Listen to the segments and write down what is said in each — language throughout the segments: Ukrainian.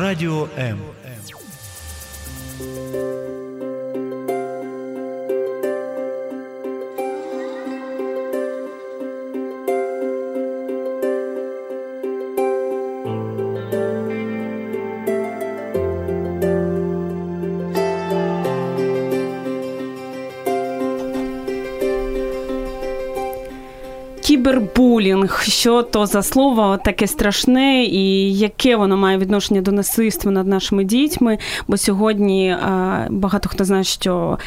Радіо М. що то за слово таке страшне, і яке воно має відношення до насильства над нашими дітьми? Бо сьогодні багато хто знає, що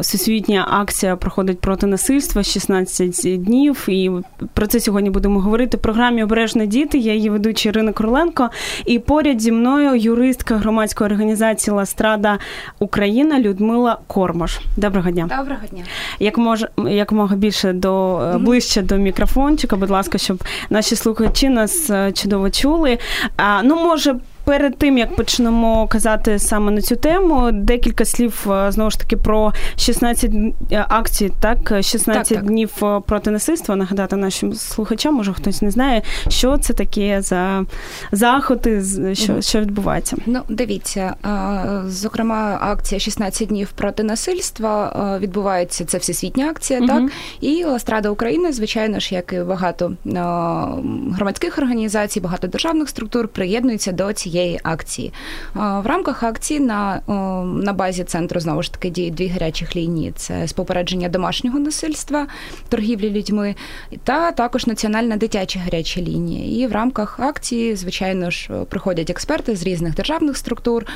всесвітня акція проходить проти насильства 16 днів. І про це сьогодні будемо говорити. в Програмі Обережне діти. Я її ведучий Ірина Короленко. І поряд зі мною юристка громадської організації Ластрада Україна Людмила Кормош. Доброго дня. Доброго дня. Як може якомога більше до ближче до мікрофончика, будь ласка, щоб наші слухачі нас е, чудово чули. А, Ну, може, перед тим як почнемо казати саме на цю тему, декілька слів е, знову ж таки про 16 е, акцій, так 16 так, так. днів е, проти насильства. Нагадати нашим слухачам, може хтось не знає, що це таке за заходи, що що відбувається. Ну, дивіться, зокрема, акція «16 днів проти насильства відбувається. Це всесвітня акція, угу. так і Ластрада України, звичайно ж, як і багато громадських організацій, багато державних структур приєднуються до цієї цієї акції. В рамках акції на на базі центру знову ж таки діють дві гарячих лінії: це з попередження домашнього насильства, торгівлі людьми, та також національна дитяча гаряча лінія. І в рамках акції, звичайно ж, приходять експерти з різних державних структур,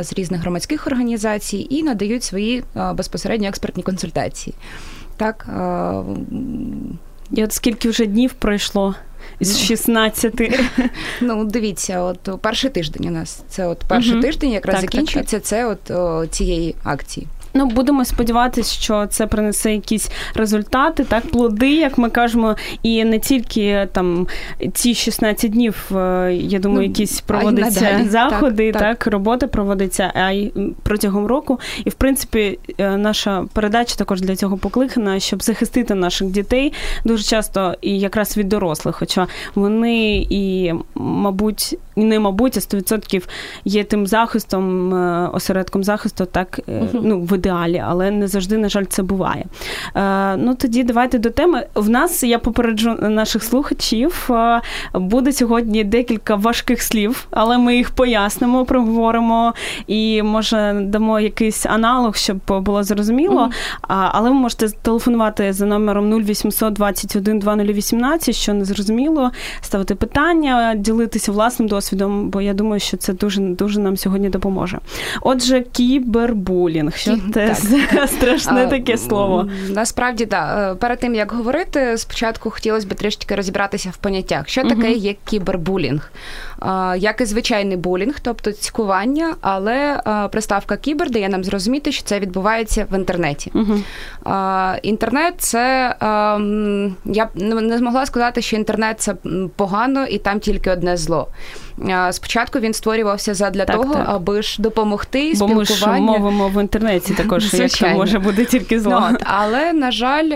з різних громадських організацій і надають свої безпосередньо експертні консультації. Так. І от скільки вже днів пройшло? З 16. Ну, дивіться, от перший тиждень у нас. Це от перший тиждень якраз закінчується це от цієї акції. Ну, будемо сподіватися, що це принесе якісь результати, так, плоди, як ми кажемо, і не тільки там ці 16 днів, е, я думаю, ну, якісь проводяться заходи, так, так, робота проводиться, а й протягом року. І в принципі, е, наша передача також для цього покликана, щоб захистити наших дітей дуже часто і якраз від дорослих. Хоча вони і, мабуть, не мабуть, а 100% є тим захистом, е, осередком захисту, так ну, в ідеалі, але не завжди, на жаль, це буває. Е, Ну тоді давайте до теми. В нас я попереджу наших слухачів. Е, буде сьогодні декілька важких слів, але ми їх пояснимо, проговоримо і може дамо якийсь аналог, щоб було зрозуміло. Mm-hmm. Але ви можете телефонувати за номером 0800 21 2018, що не зрозуміло, ставити питання, ділитися власним досвідом, бо я думаю, що це дуже дуже нам сьогодні допоможе. Отже, кібербулінг. Що це страшне таке слово. Насправді, так. Перед тим як говорити, спочатку хотілося б трішки розібратися в поняттях, що таке є кібербулінг як і звичайний булінг, тобто цькування, але приставка кібер дає нам зрозуміти, що це відбувається в інтернеті. Uh-huh. Інтернет це я не змогла сказати, що інтернет це погано і там тільки одне зло. Спочатку він створювався задля так, того, так. аби ж допомогти Бо ми ж мовимо в інтернеті також, якщо може бути тільки зло. Ну, але на жаль,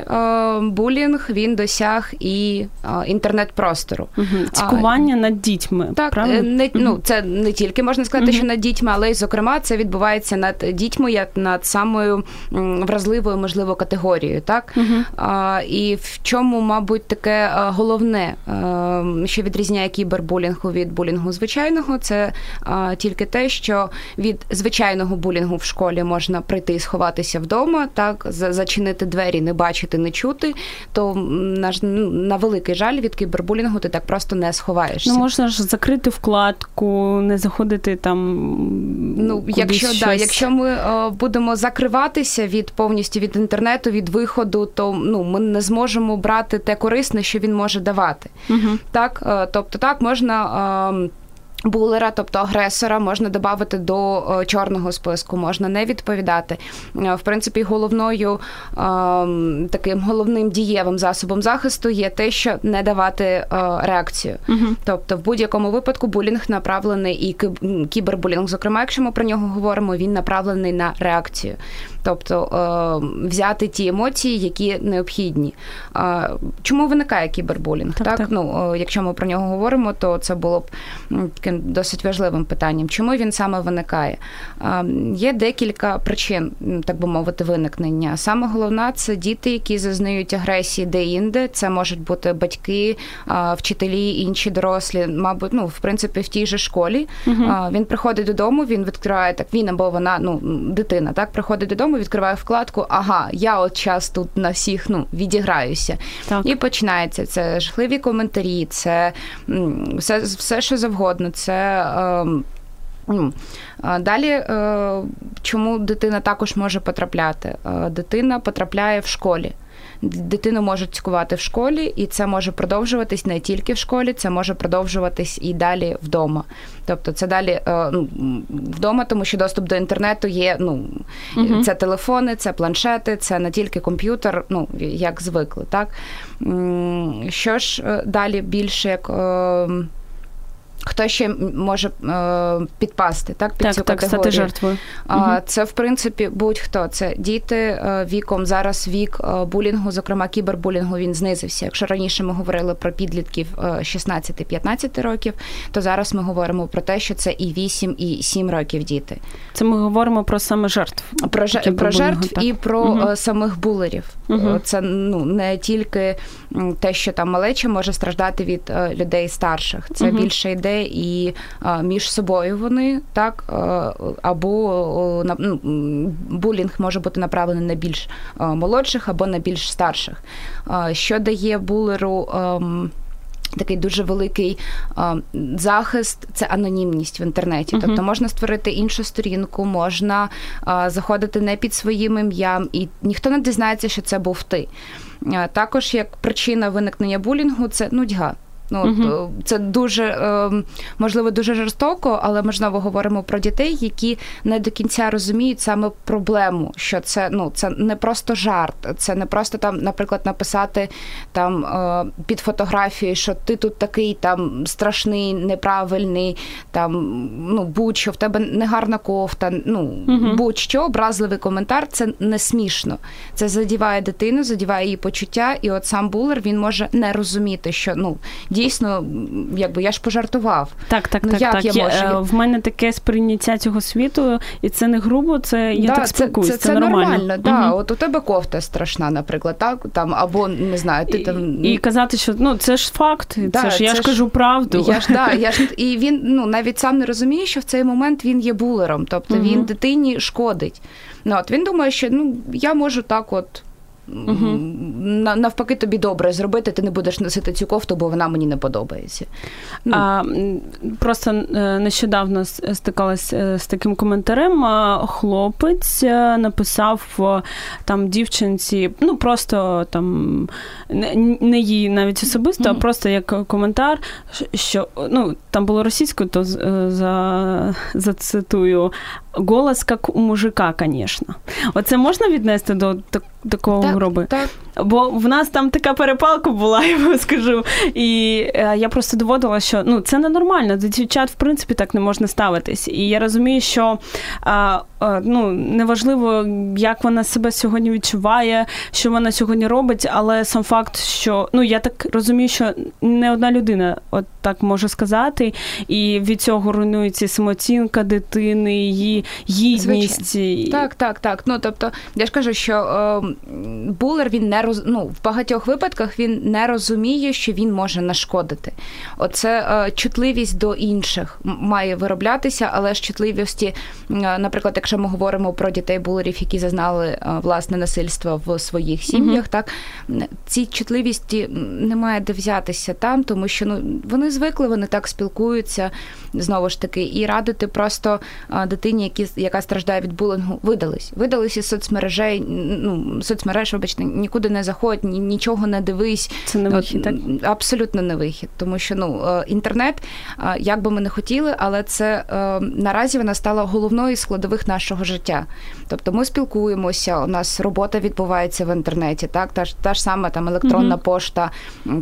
булінг він досяг і інтернет-простору. Угу. Цькування над дітьми. Так, правильно? не ну це не тільки можна сказати, uh-huh. що над дітьми, але й зокрема це відбувається над дітьми, як над самою вразливою, можливо, категорією, так uh-huh. а, і в чому, мабуть, таке головне, що відрізняє кібербулінгу від булінгу звичайного, це а, тільки те, що від звичайного булінгу в школі можна прийти і сховатися вдома, так зачинити двері, не бачити, не чути. То на, на великий жаль від кібербулінгу ти так просто не сховаєшся. Ну можна ж закрити вкладку, не заходити там. Ну, якщо щось. да, якщо ми е, будемо закриватися від повністю від інтернету, від виходу, то ну ми не зможемо брати те корисне, що він може давати. Угу. Так, е, тобто так можна. Е, Булера, тобто агресора, можна додати до е, чорного списку, можна не відповідати. Е, в принципі, головною е, таким головним дієвим засобом захисту є те, що не давати реакцію. Угу. Тобто, в будь-якому випадку булінг направлений і кібербулінг, зокрема, якщо ми про нього говоримо, він направлений на реакцію. Тобто е, взяти ті емоції, які необхідні. Чому виникає кібербулінг? Так, так? так. Ну, Якщо ми про нього говоримо, то це було б таким досить важливим питанням. Чому він саме виникає? Є декілька причин, так би мовити, виникнення. Саме головна це діти, які зазнають агресії де-інде. Це можуть бути батьки, вчителі, інші дорослі, мабуть, ну в принципі в тій же школі. Угу. Він приходить додому, він відкриває так. Він або вона, ну дитина, так приходить додому, відкриває вкладку. Ага, я от час тут на всіх ну відіграюся, так. і починається це жахливі коментарі, це все, все що завгодно. Це. Е, Далі, е, чому дитина також може потрапляти? Е, дитина потрапляє в школі. Дитину можуть цькувати в школі, і це може продовжуватись не тільки в школі, це може продовжуватись і далі вдома. Тобто це далі е, ну, вдома, тому що доступ до інтернету є. Ну угу. це телефони, це планшети, це не тільки комп'ютер, ну як звикли, так що ж далі більше як. Хто ще може е, підпасти так під так, цю так, категорію? стати жертвою. А, Це в принципі будь-хто. Це діти е, віком. Зараз вік е, булінгу, зокрема кібербулінгу, він знизився. Якщо раніше ми говорили про підлітків 16-15 років, то зараз ми говоримо про те, що це і 8, і 7 років діти. Це ми говоримо про саме жертв. Про про жертв так. і про угу. самих булерів. Угу. Це ну не тільки те, що там малеча може страждати від людей старших. Це угу. більше і між собою вони так або ну, булінг може бути направлений на більш молодших або на більш старших, що дає булеру. Ем, такий дуже великий а, захист це анонімність в інтернеті. Uh-huh. Тобто можна створити іншу сторінку, можна а, заходити не під своїм ім'ям, і ніхто не дізнається, що це був ти. А, також як причина виникнення булінгу це нудьга. Ну угу. це дуже ем, можливо дуже жорстоко, але можливо говоримо про дітей, які не до кінця розуміють саме проблему, що це ну це не просто жарт, це не просто там, наприклад, написати там е, під фотографією, що ти тут такий там страшний, неправильний, там ну будь-що в тебе негарна кофта. Ну угу. будь-що образливий коментар. Це не смішно. Це задіває дитину, задіває її почуття, і от сам булер він може не розуміти, що ну дійсно, якби я ж пожартував. Так, так, ну, так. Як так. Я можу? Е, в мене таке сприйняття цього світу, і це не грубо, це я да, так спілкуюсь, це, це, це, це нормально. нормально да. От у тебе кофта страшна, наприклад, так там або не знаю, ти там і, і казати, що ну це ж факт, да, це ж я ж кажу правду. Я ж да, я ж і він ну навіть сам не розуміє, що в цей момент він є булером, тобто угу. він дитині шкодить. Ну от він думає, що ну я можу так, от. Угу. Навпаки, тобі добре зробити, ти не будеш носити цю кофту, бо вона мені не подобається. Ну. А, Просто е, нещодавно стикалася е, з таким коментарем. Хлопець е, написав там дівчинці, ну просто там не їй навіть особисто, угу. а просто як коментар, що ну там було російською, то за, зацитую голос як у мужика, звісно. Оце можна віднести до такого так, гроби? Так. Бо в нас там така перепалка була, я вам скажу. І е, я просто доводила, що ну це ненормально. До дівчат, в принципі, так не можна ставитись. І я розумію, що а, а, ну, неважливо, як вона себе сьогодні відчуває, що вона сьогодні робить, але сам факт, що ну я так розумію, що не одна людина от так може сказати, і від цього руйнується самооцінка дитини, її гідність. Так, так, так. Ну тобто, я ж кажу, що е, булер він не роз... ну, в багатьох випадках він не розуміє, що він може нашкодити. Оце е, чутливість до інших має вироблятися, але ж чутливості, е, наприклад, якщо ми говоримо про дітей булерів, які зазнали е, власне насильство в своїх сім'ях, mm так ці чутливісті немає де взятися там, тому що ну вони звикли, вони так спілкуються знову ж таки, і радити просто дитині, які, яка страждає від булінгу, видались. Видались із соцмережей, ну соцмереж, вибачте, нікуди не заходь, нічого не дивись. Це не вихід, так? Абсолютно не вихід. Тому що ну е, інтернет, як би ми не хотіли, але це е, наразі вона стала головною складових нашого життя. Тобто ми спілкуємося, у нас робота відбувається в інтернеті, так та ж та ж сама там електронна угу. пошта,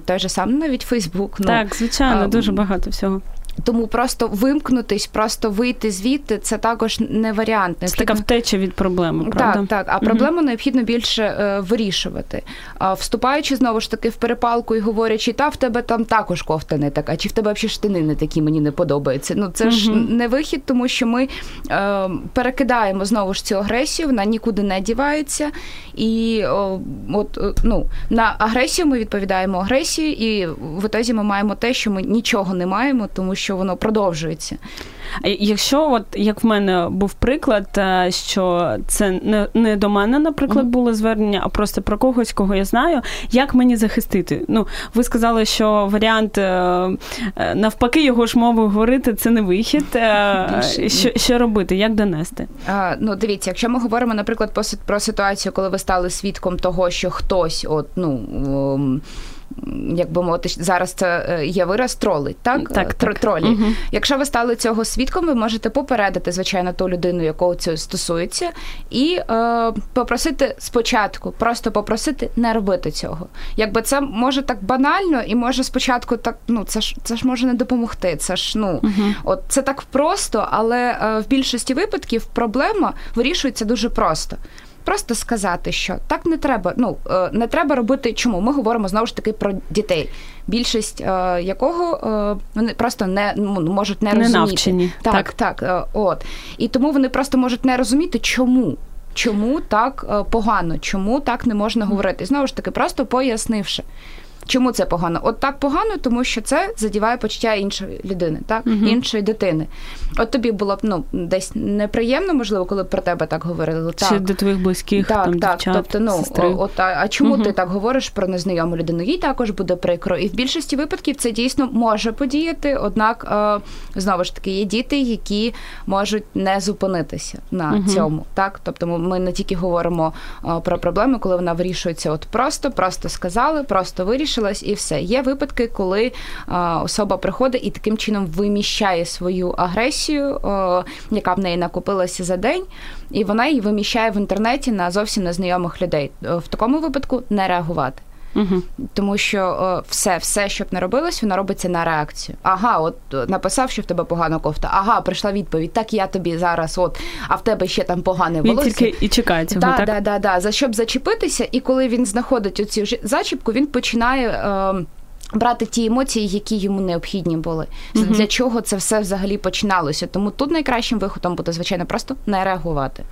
той же сам навіть Фейсбук. Ну, так, звичайно, а, дуже багато всього. Тому просто вимкнутись, просто вийти звідти це також не варіант. Це така втеча від проблеми. правда? Так, так. А проблему угу. необхідно більше е, вирішувати. А вступаючи знову ж таки в перепалку і говорячи, та в тебе там також кофта не така, чи в тебе взагалі штани не такі, мені не подобаються. Ну це угу. ж не вихід, тому що ми е, перекидаємо знову ж цю агресію, вона нікуди не дівається. І о, от е, ну на агресію ми відповідаємо агресією, і в ітозі ми маємо те, що ми нічого не маємо, тому що воно продовжується. Якщо, от як в мене був приклад, е, що це не не до мене, наприклад, було звернення, а просто про когось, кого я знаю, як мені захистити? Ну, ви сказали, що варіант е, е, навпаки його ж мовою говорити це не вихід. Що що робити? Як донести? А, Ну, дивіться, якщо ми говоримо, наприклад, про ситуацію, коли ви стали свідком того, що хтось, от ну. Ем, як би мовити, зараз це е, є вираз тролить, так? Так, так. Тролі. Угу. Якщо ви стали цього свідком, ви можете попередити, звичайно, ту людину, якого це стосується, і е, попросити спочатку, просто попросити не робити цього. Якби це може так банально, і може спочатку так, ну це ж це ж може не допомогти. Це ж ну угу. от це так просто, але е, в більшості випадків проблема вирішується дуже просто. Просто сказати, що так не треба. Ну е, не треба робити. Чому ми говоримо знову ж таки про дітей, більшість е, якого е, вони просто не ну, можуть не, не розуміти. Навчені. Так, так, так. От і тому вони просто можуть не розуміти, чому. Чому так погано, чому так не можна говорити? Знову ж таки, просто пояснивши. Чому це погано? От так погано, тому що це задіває почуття іншої людини, так угу. іншої дитини. От тобі було б ну десь неприємно, можливо, коли б про тебе так говорили. Чи так. до твоїх близьких так, там, так. дівчат, Тобто, ну сестри. от а, а чому угу. ти так говориш про незнайому людину? Їй також буде прикро. І в більшості випадків це дійсно може подіяти. Однак е, знову ж таки є діти, які можуть не зупинитися на угу. цьому. Так, тобто, ми не тільки говоримо е, про проблеми, коли вона вирішується, от просто, просто сказали, просто вирішили вирішилась, і все. Є випадки, коли а, особа приходить і таким чином виміщає свою агресію, а, яка в неї накопилася за день, і вона її виміщає в інтернеті на зовсім незнайомих людей. В такому випадку не реагувати. Угу. Тому що о, все, все, щоб не робилось, воно робиться на реакцію. Ага, от написав, що в тебе погана кофта. Ага, прийшла відповідь. Так я тобі зараз, от, а в тебе ще там погане волосся. Він тільки і чекає цього, да, так? Да, да, да. За щоб зачепитися, і коли він знаходить оцю зачіпку, він починає. Е, Брати ті емоції, які йому необхідні були, uh для чого це все взагалі починалося. Тому тут найкращим виходом буде звичайно просто не реагувати.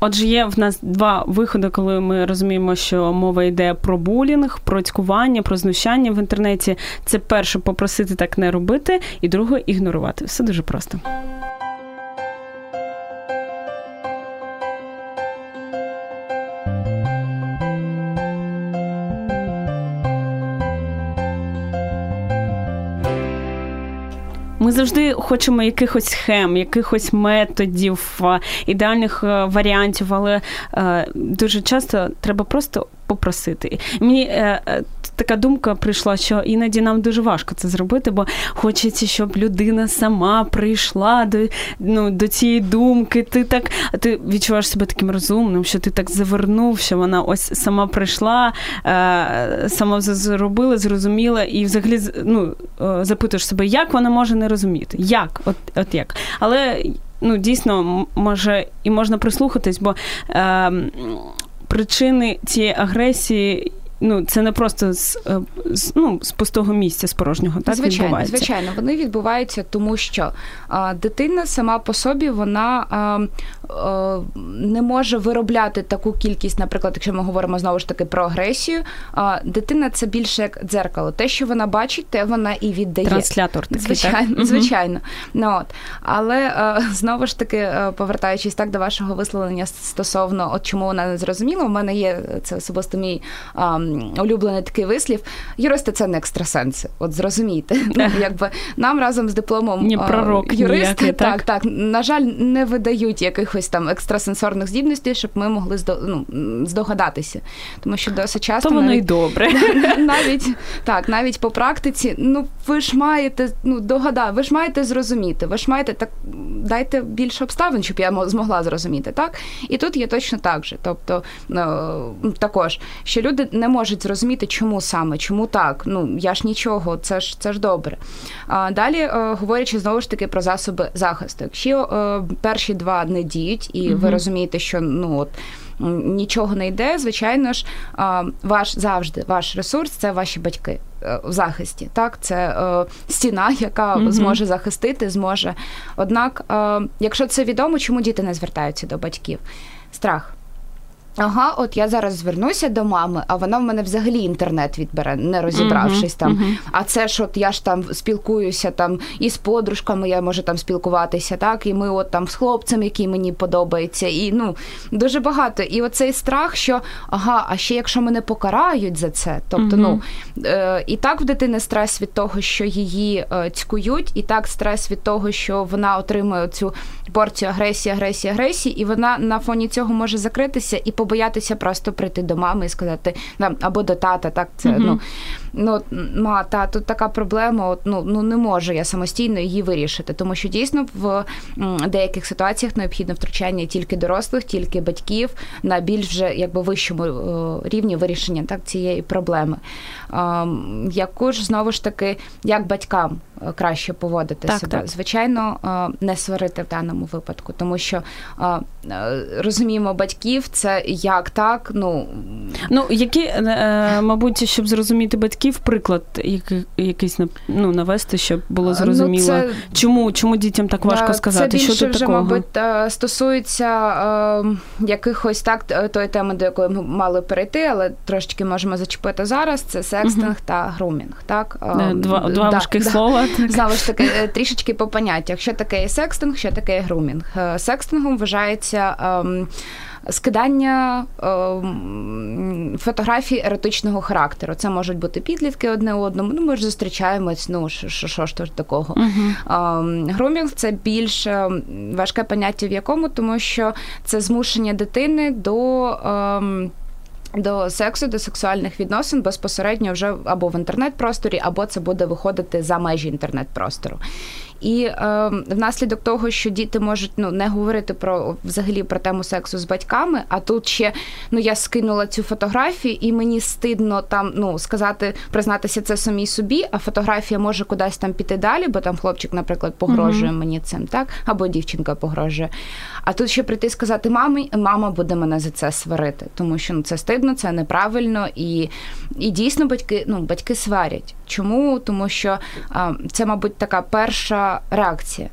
Отже, є в нас два виходи, коли ми розуміємо, що мова йде про булінг, про цькування, про знущання в інтернеті. Це перше попросити так не робити, і друге ігнорувати. Все дуже просто. Ми завжди хочемо якихось схем, якихось методів, ідеальних е, варіантів, але е, дуже часто треба просто попросити. Мені е, е, така думка прийшла, що іноді нам дуже важко це зробити, бо хочеться, щоб людина сама прийшла до ну, до цієї думки. Ти так ти відчуваєш себе таким розумним, що ти так завернув, що вона ось сама прийшла, е, сама зробила, зрозуміла, і взагалі ну, е, запитуєш себе, як вона може не розуміти? Як? От, От як? Але. Ну, дійсно, може і можна прислухатись, бо е, причини цієї агресії. Ну, це не просто з, е, з ну, з пустого місця, з порожнього. Так звичайно, відбувається. звичайно, вони відбуваються, тому що а, дитина сама по собі вона а, а, не може виробляти таку кількість, наприклад, якщо ми говоримо знову ж таки про агресію. А, Дитина це більше як дзеркало. Те, що вона бачить, те вона і віддає. Транслятор такий, звичайно, так? звичайно. Ну, от. Але а, знову ж таки, повертаючись так до вашого висловлення стосовно от чому вона не зрозуміла, у мене є це особисто мій улюблений такий вислів. Юристи це не екстрасенси. От зрозумійте. Ну, якби нам разом з дипломом Ні пророк юристи ніякий, так, так, на жаль, не видають якихось там екстрасенсорних здібностей, щоб ми могли ну, здогадатися. Тому що досить часто То воно навіть, й добре. Навіть так, навіть по практиці, ну ви ж маєте ну догада, ви ж маєте зрозуміти, ви ж маєте так дайте більше обставин, щоб я змогла зрозуміти. так? І тут є точно так же. Тобто також, що люди не можуть зрозуміти, чому саме, чому так. Ну я ж нічого, це ж це ж добре. А Далі, говорячи знову ж таки про засоби захисту, якщо перші два не діють, і угу. ви розумієте, що ну от нічого не йде, звичайно ж, ваш завжди ваш ресурс це ваші батьки е, в захисті. Так, це е, стіна, яка зможе захистити, зможе. Однак, е, якщо це відомо, чому діти не звертаються до батьків? Страх. Ага, от я зараз звернуся до мами, а вона в мене взагалі інтернет відбере, не розібравшись uh-huh, там. Uh-huh. А це ж от я ж там спілкуюся там і з подружками, я можу там спілкуватися, так, і ми от там з хлопцем, який мені подобається, і ну дуже багато. І оцей страх, що ага, а ще якщо мене покарають за це, тобто, uh-huh. ну е, і так в дитини стрес від того, що її е, цькують, і так стрес від того, що вона отримує цю порцію агресії, агресії, агресії, і вона на фоні цього може закритися і побоятися просто прийти до мами і сказати нам або до тата, так це mm-hmm. ну ну ма, та тут така проблема, от, ну ну не можу я самостійно її вирішити, тому що дійсно в деяких ситуаціях необхідно втручання тільки дорослих, тільки батьків на більш вже якби вищому е, рівні вирішення так цієї проблеми. Яку ж знову ж таки, як батькам е, краще поводити так, себе? Так. Звичайно, е, не сварити в даному випадку, тому що розуміємо батьків, це як так. Ну ну які, мабуть, щоб зрозуміти батьків батьків приклад якийсь ну, навести, щоб було ну, зрозуміло, ну, це, чому чому дітям так важко сказати? Це більше що вже, такого? мабуть, е, стосується е, якихось так е, тої теми, до якої ми мали перейти, але трошечки можемо зачепити зараз. Це секстинг угу. та грумінг. Так? Е, два два да, важких да. слова. Так. Знову ж таки, трішечки по поняттях. Що таке секстинг, що таке грумінг. Секстингом вважається. Е, скидання е, фотографій еротичного характеру. Це можуть бути підлітки одне одному. Ну, ми ж зустрічаємось. Ну що що, ж такого? Uh-huh. Е, грумінг це більш е, важке поняття в якому, тому що це змушення дитини до. Е, до сексу, до сексуальних відносин безпосередньо вже або в інтернет-просторі, або це буде виходити за межі інтернет-простору. І е, внаслідок того, що діти можуть ну не говорити про взагалі про тему сексу з батьками, а тут ще ну я скинула цю фотографію, і мені стидно там ну сказати, признатися це самій собі, а фотографія може кудись там піти далі, бо там хлопчик, наприклад, погрожує mm мені цим, так або дівчинка погрожує. А тут ще прийти і сказати мамі, мама буде мене за це сварити, тому що ну це стидно, це неправильно, і і дійсно батьки ну батьки сварять. Чому? Тому що а, це, мабуть, така перша реакція.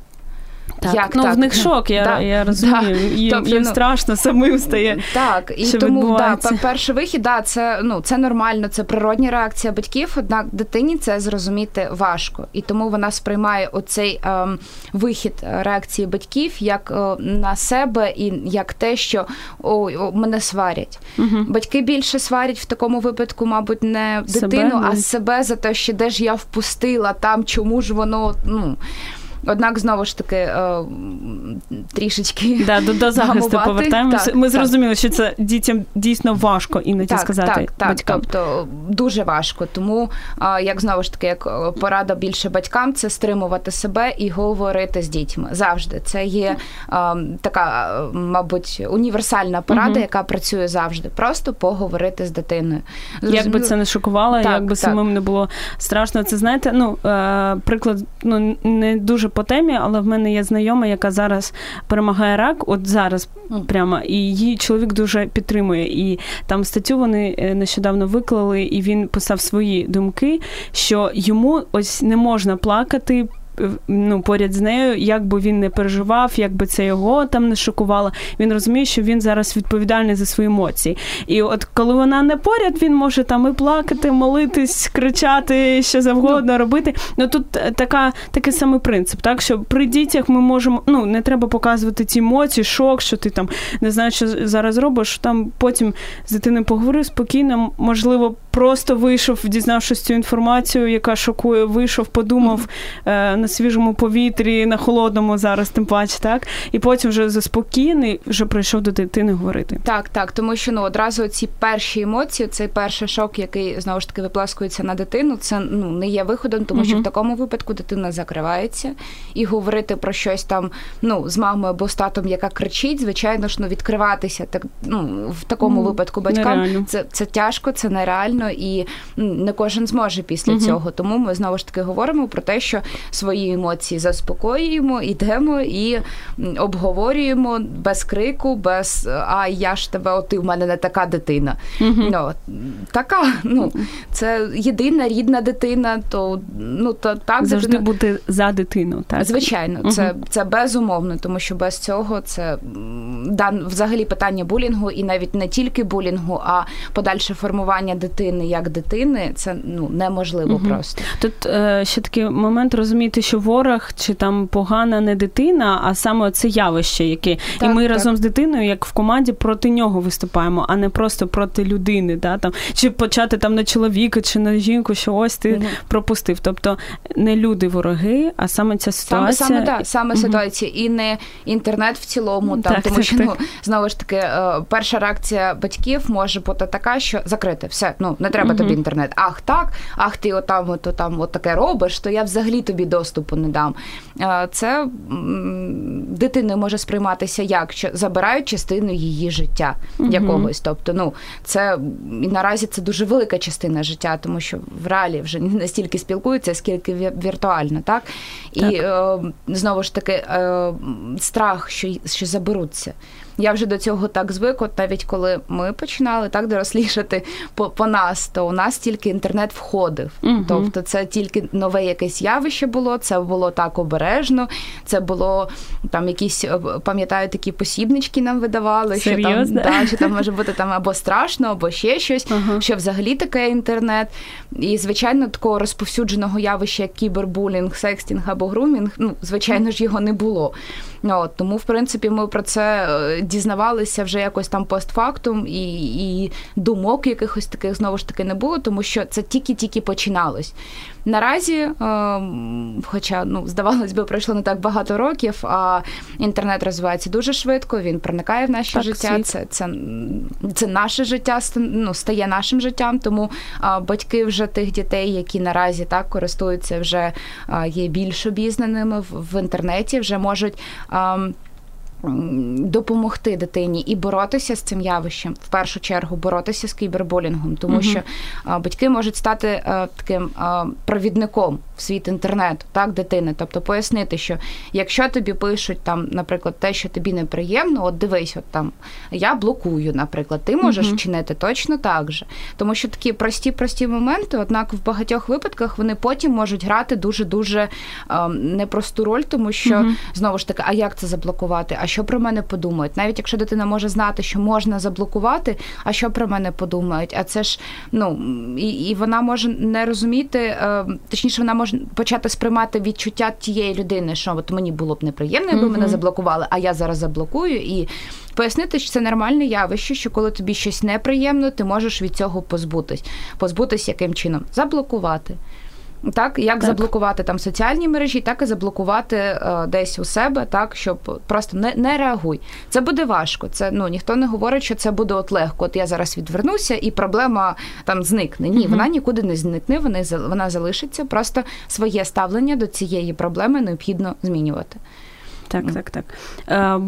Так, Як ну так? в них шок, я да, я розумію. Да. Їм, тобто, їм ну, страшно самим стає. Так, і що тому да, перший вихід, да, це ну це нормально, це природня реакція батьків. Однак дитині це зрозуміти важко, і тому вона сприймає оцей ем, вихід реакції батьків як е, на себе і як те, що о, о мене сварять. Угу. Батьки більше сварять в такому випадку, мабуть, не дитину, себе? а себе за те, що де ж я впустила там, чому ж воно ну. Однак знову ж таки е, трішечки да, до, до захисту повертаємося. Ми зрозуміли, що це дітям дійсно важко іноді так, сказати. Так, так, батькам. тобто дуже важко. Тому як знову ж таки, як порада більше батькам, це стримувати себе і говорити з дітьми завжди. Це є така, мабуть, універсальна порада, угу. яка працює завжди. Просто поговорити з дитиною. Зрозуміло? Як би це не шокувало, так, як би самим не було страшно. Це знаєте, ну е, приклад ну не дуже по темі, але в мене є знайома, яка зараз перемагає рак, от зараз прямо, і її чоловік дуже підтримує. І там статтю вони е, нещодавно виклали, і він писав свої думки, що йому ось не можна плакати ну, поряд з нею, як би він не переживав, як би це його там не шокувало. Він розуміє, що він зараз відповідальний за свої емоції. І от коли вона не поряд, він може там і плакати, молитись, кричати, що завгодно ну. робити. Ну тут така такий самий принцип, так що при дітях ми можемо, ну не треба показувати ці емоції, шок, що ти там не знаєш, що зараз робиш. Там потім з дитиною поговорив спокійно, можливо, просто вийшов, дізнавшись цю інформацію, яка шокує, вийшов, подумав mm-hmm. на свіжому повітрі, на холодному зараз, тим паче, так і потім вже заспокійний, вже прийшов до дитини говорити. Так, так, тому що ну одразу ці перші емоції, цей перший шок, який знову ж таки випласкується на дитину, це ну не є виходом, тому mm-hmm. що в такому випадку дитина закривається і говорити про щось там, ну з мамою або з татом, яка кричить, звичайно ж, ну відкриватися так ну в такому mm-hmm. випадку батькам нереально. це це тяжко, це нереально і не кожен зможе після mm-hmm. цього. Тому ми знову ж таки говоримо про те, що свої емоції заспокоюємо, йдемо і обговорюємо без крику, без а я ж тебе, от ти в мене не така дитина. Mm-hmm. Ну, Така, ну це єдина рідна дитина, то ну то так завжди дитина... бути за дитину. Так звичайно, це це безумовно, тому що без цього це да, взагалі питання булінгу, і навіть не тільки булінгу, а подальше формування дитини як дитини це ну неможливо угу. просто. Тут е, ще такий момент розуміти, що ворог чи там погана не дитина, а саме це явище, яке так, і ми так. разом з дитиною, як в команді, проти нього виступаємо, а не просто проти людини, да там чи почати там на чоловіка чи на жінку, що ось ти угу. пропустив. Тобто не люди вороги, а саме ця ситуація. Саме саме, да, саме угу. ситуація, і не інтернет в цілому, там так, тому що ну знову ж таки е, перша реакція батьків може бути така, що закрити все, ну не треба тобі інтернет. Ах, так, ах, ти отам, от, там от таке робиш, то я взагалі тобі доступу не дам. Е, це дитини може сприйматися як що забирають частину її життя якогось. Тобто, ну це і наразі це дуже велика частина життя, тому що в реалі вже не настільки спілкуються, скільки віртуально, так? так. І е, знову ж таки е, страх, що, що заберуться. Я вже до цього так звик, от навіть коли ми починали так дорослішати по по нас, то у нас тільки інтернет входив. Угу. Тобто це тільки нове якесь явище було, це було так обережно, це було там якісь, е, пам'ятаю, такі посібнички нам видавали, Серйозно? що там да, що там може бути там або страшно, або ще щось, угу. що взагалі таке інтернет. І, звичайно, такого розповсюдженого явища, як кібербулінг, секстінг або грумінг, ну, звичайно ж, його не було. От, Тому, в принципі, ми про це е, дізнавалися вже якось там постфактум, і і думок якихось таких знову ж таки не було, тому що це тільки-тільки починалось. Наразі, е, хоча ну здавалось би, пройшло не так багато років, а інтернет розвивається дуже швидко. Він проникає в наше так, життя. Це це це наше життя ну, стає нашим життям. Тому батьки вже тих дітей, які наразі так користуються, вже є більш обізнаними в, в інтернеті, вже можуть. А, допомогти дитині і боротися з цим явищем, в першу чергу боротися з кібербулінгом, тому uh що батьки можуть стати таким провідником в світ інтернету, так, дитини. Тобто пояснити, що якщо тобі пишуть там, наприклад, те, що тобі неприємно, от дивись, от там я блокую, наприклад, ти можеш uh чинити точно так же. Тому що такі прості-прості моменти, однак в багатьох випадках вони потім можуть грати дуже дуже непросту роль, тому що uh знову ж таки, а як це заблокувати? А що про мене подумають? Навіть якщо дитина може знати, що можна заблокувати, а що про мене подумають? А це ж ну і і вона може не розуміти, е, точніше, вона може почати сприймати відчуття тієї людини, що от мені було б неприємно, якби mm-hmm. мене заблокували, а я зараз заблокую і. Пояснити, що це нормальне явище, що коли тобі щось неприємно, ти можеш від цього позбутись. Позбутись яким чином? Заблокувати. Так, як так. заблокувати там соціальні мережі, так і заблокувати е, десь у себе, так щоб просто не не реагуй. Це буде важко. Це ну ніхто не говорить, що це буде от легко. От я зараз відвернуся, і проблема там зникне. Ні, угу. вона нікуди не зникне. Вона вона залишиться. Просто своє ставлення до цієї проблеми необхідно змінювати. Так, так, так. Е,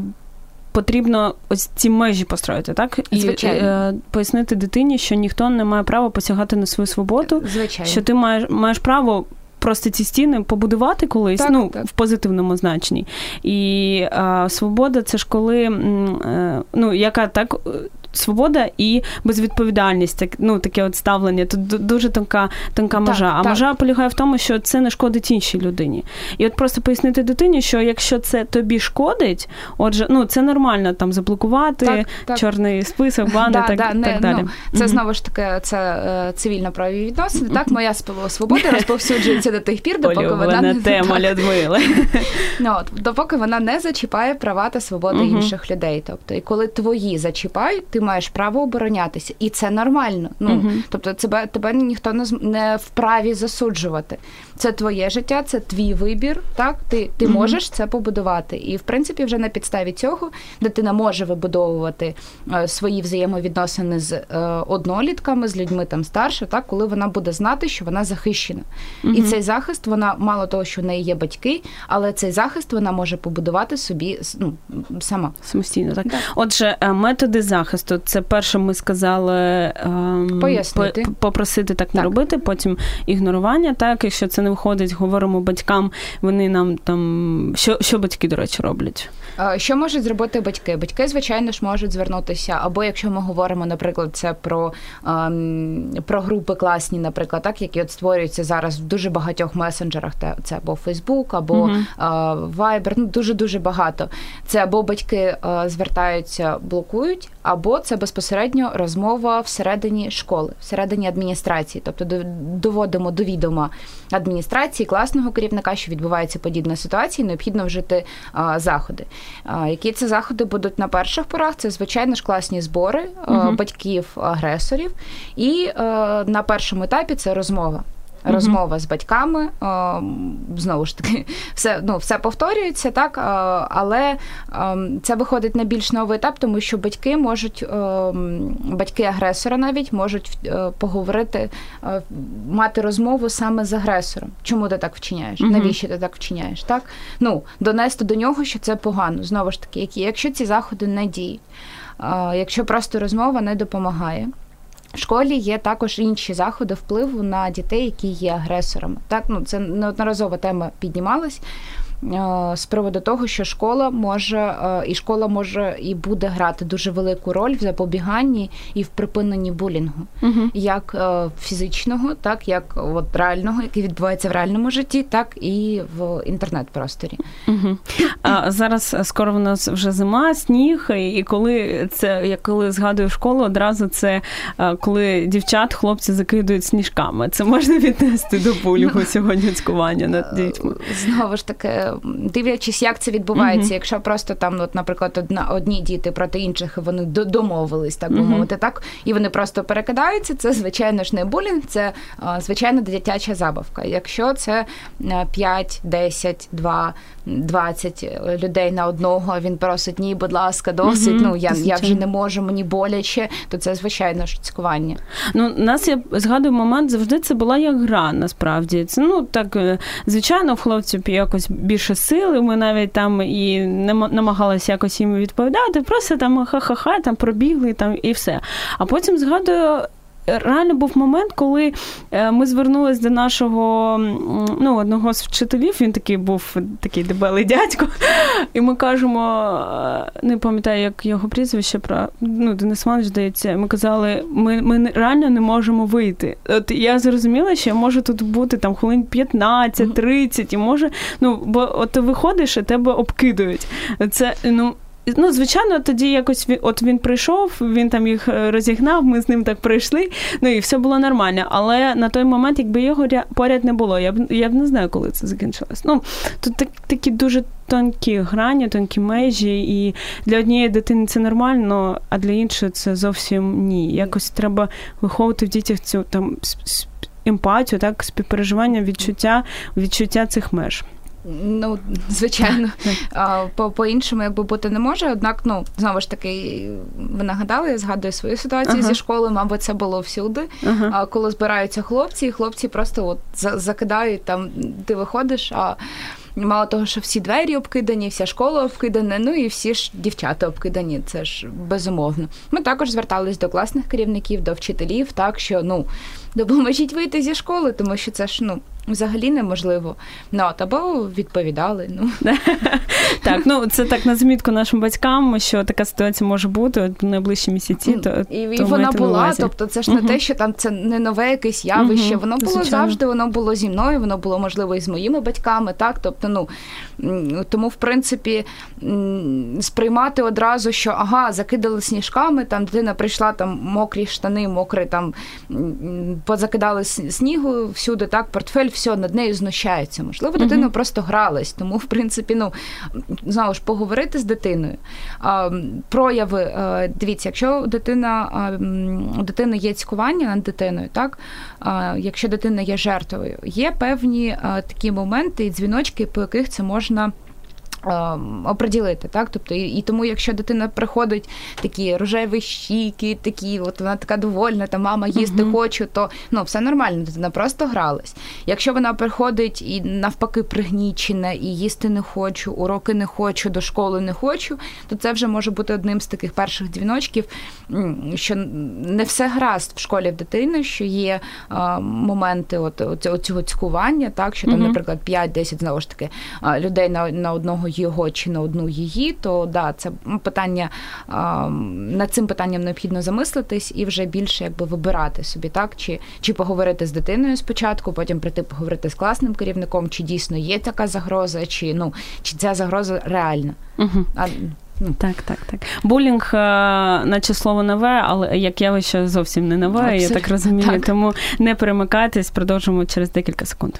потрібно ось ці межі построїти, так і Звичайно. Е, пояснити дитині, що ніхто не має права посягати на свою свободу, Звичайно. що ти маєш маєш право. Просто ці стіни побудувати колись, так, ну так. в позитивному значенні. І а, свобода це ж коли, е, ну яка так свобода і безвідповідальність, так, ну таке от ставлення. Тут дуже тонка тонка межа. Так, а межа полягає в тому, що це не шкодить іншій людині. І от просто пояснити дитині, що якщо це тобі шкодить, отже, ну це нормально там заблокувати, чорний список, бани, да, так, да, так не, далі. Ну, це mm-hmm. знову ж таки це е, цивільно праві відносини. Так, моя свобода розповсюджується до тих пір, допоки вона не тема Людмили. Ну, допоки вона не зачіпає права та свободи інших людей. Тобто, і коли твої зачіпають, ти маєш право оборонятися, і це нормально. Ну угу. тобто, тебе тебе ніхто не не вправі засуджувати. Це твоє життя, це твій вибір. Так, ти ти угу. можеш це побудувати. І в принципі, вже на підставі цього дитина може вибудовувати е, свої взаємовідносини з е, однолітками, з людьми там старше, так коли вона буде знати, що вона захищена, угу. і цей захист вона мало того, що в неї є батьки, але цей захист вона може побудувати собі ну, сама самостійно. Так, так. отже, е, методи захисту це перше, ми сказали ем, Пояснити. попросити так, так не робити. Потім ігнорування. Так, якщо це не виходить, говоримо батькам. Вони нам там що, що батьки, до речі, роблять. Що можуть зробити батьки? Батьки, звичайно ж, можуть звернутися, або якщо ми говоримо, наприклад, це про ем, про групи класні, наприклад, так які от створюються зараз в дуже багатьох месенджерах. Це або Фейсбук, або uh-huh. Viber, ну дуже дуже багато. Це або батьки е, звертаються, блокують, або це безпосередньо розмова всередині школи, всередині адміністрації, тобто доводимо до відома адміністрації класного керівника, що відбувається подібна ситуація, необхідно вжити заходи. Які це заходи будуть на перших порах? Це звичайно ж класні збори угу. батьків-агресорів, і е, на першому етапі це розмова розмова з батьками. Знову ж таки, все ну, все повторюється, так, але це виходить на більш новий етап, тому що батьки можуть, батьки агресора навіть можуть е, поговорити, е, мати розмову саме з агресором. Чому ти так вчиняєш? Навіщо ти так вчиняєш? Так? Ну, Донести до нього, що це погано. Знову ж таки, якщо ці заходи не діють, якщо просто розмова не допомагає. В школі є також інші заходи впливу на дітей, які є агресорами. Так, ну це неодноразова тема піднімалась. Е, з приводу того, що школа може е, і школа може і буде грати дуже велику роль в запобіганні і в припиненні булінгу, угу. як е, фізичного, так як от реального, який відбувається в реальному житті, так і в інтернет-просторі. Угу. А зараз скоро в нас вже зима, сніг, і коли це я коли згадую школу, одразу це коли дівчат, хлопці закидують сніжками. Це можна віднести до булінгу ну, сьогодні цькування над дітьми. Знову ж таки дивлячись, як це відбувається. Mm-hmm. Якщо просто там, от, наприклад, одна одні діти проти інших вони домовились, так би mm-hmm. мовити, так і вони просто перекидаються. Це звичайно ж не булінг, це звичайно дитяча забавка. Якщо це 5, 10, 2, 20 людей на одного, він просить ні, будь ласка, досить. Mm-hmm. Ну я я вже не можу, мені боляче, то це звичайно ж цькування. Ну нас я згадую момент, завжди це була як гра. Насправді це ну так е, звичайно, в хлопців якось більше сили. Ми навіть там і не намагалися якось їм відповідати. Просто там ха-ха-ха, там пробігли там і все. А потім згадую реально був момент, коли е, ми звернулись до нашого ну, одного з вчителів, він такий був такий дебелий дядько, і ми кажемо, е, не пам'ятаю, як його прізвище про ну, Денис Іванович, здається, ми казали, ми ми реально не можемо вийти. От я зрозуміла, що я можу тут бути там хвилин 15-30, і може, ну, бо от ти виходиш і тебе обкидують. Це ну. Ну, звичайно, тоді якось він, от він прийшов, він там їх е, розігнав, ми з ним так прийшли, ну і все було нормально. Але на той момент, якби його поряд не було, я б я б не знаю, коли це закінчилось. Ну, тут так, такі дуже тонкі грані, тонкі межі, і для однієї дитини це нормально, а для іншої це зовсім ні. Якось треба виховувати в дітях цю там емпатію, так, співпереживання, відчуття, відчуття цих меж. Ну, звичайно, по по іншому якби бути не може. Однак, ну знову ж таки, ви нагадали, я згадую свою ситуацію ага. зі школи, мабуть, це було всюди. Ага. Коли збираються хлопці, і хлопці просто от закидають там, ти виходиш. а Мало того, що всі двері обкидані, вся школа обкидана, ну і всі ж дівчата обкидані. Це ж безумовно. Ми також звертались до класних керівників, до вчителів, так що ну допоможіть вийти зі школи, тому що це ж ну взагалі неможливо. Ну, або відповідали. Ну так, ну це так на замітку нашим батькам, що така ситуація може бути в найближчі місяці. То і, і вона була, тобто це ж не те, що там це не нове якесь явище. Воно було завжди, воно було зі мною, воно було можливо і з моїми батьками. Так, тобто, ну тому, в принципі, сприймати одразу, що ага, закидали сніжками, там дитина прийшла там мокрі штани, мокре там позакидали снігу всюди, так, портфель, все, над нею знущаються. Можливо, дитина uh-huh. просто гралась, тому, в принципі, ну, знову ж поговорити з дитиною. А, Прояви, дивіться, якщо дитина, у дитини є цькування над дитиною, так, якщо дитина є жертвою, є певні такі моменти і дзвіночки, по яких це можна. Ем, оприділити, так? Тобто, і, і тому, якщо дитина приходить такі рожеві щіки, такі, от вона така довольна, та мама їсти uh-huh. хочу, то ну все нормально, дитина просто гралась. Якщо вона приходить і навпаки пригнічена, і їсти не хочу, уроки не хочу, до школи не хочу, то це вже може бути одним з таких перших дзвіночків, що не все гаразд в школі в дитини, що є а, моменти от, от, цього цькування, так що там, uh-huh. наприклад, 5-10 знову ж таки людей на, на одного його чи на одну її, то да, це питання над цим питанням необхідно замислитись і вже більше якби вибирати собі, так чи чи поговорити з дитиною спочатку, потім прийти поговорити з класним керівником, чи дійсно є така загроза, чи ну чи ця загроза реальна. Угу. А, Ну. Так, так, так. Булінг, е, наче слово нове, але як явище зовсім не нове, Абсолютно. я так розумію. Так. Тому не перемикайтесь, продовжимо через декілька секунд.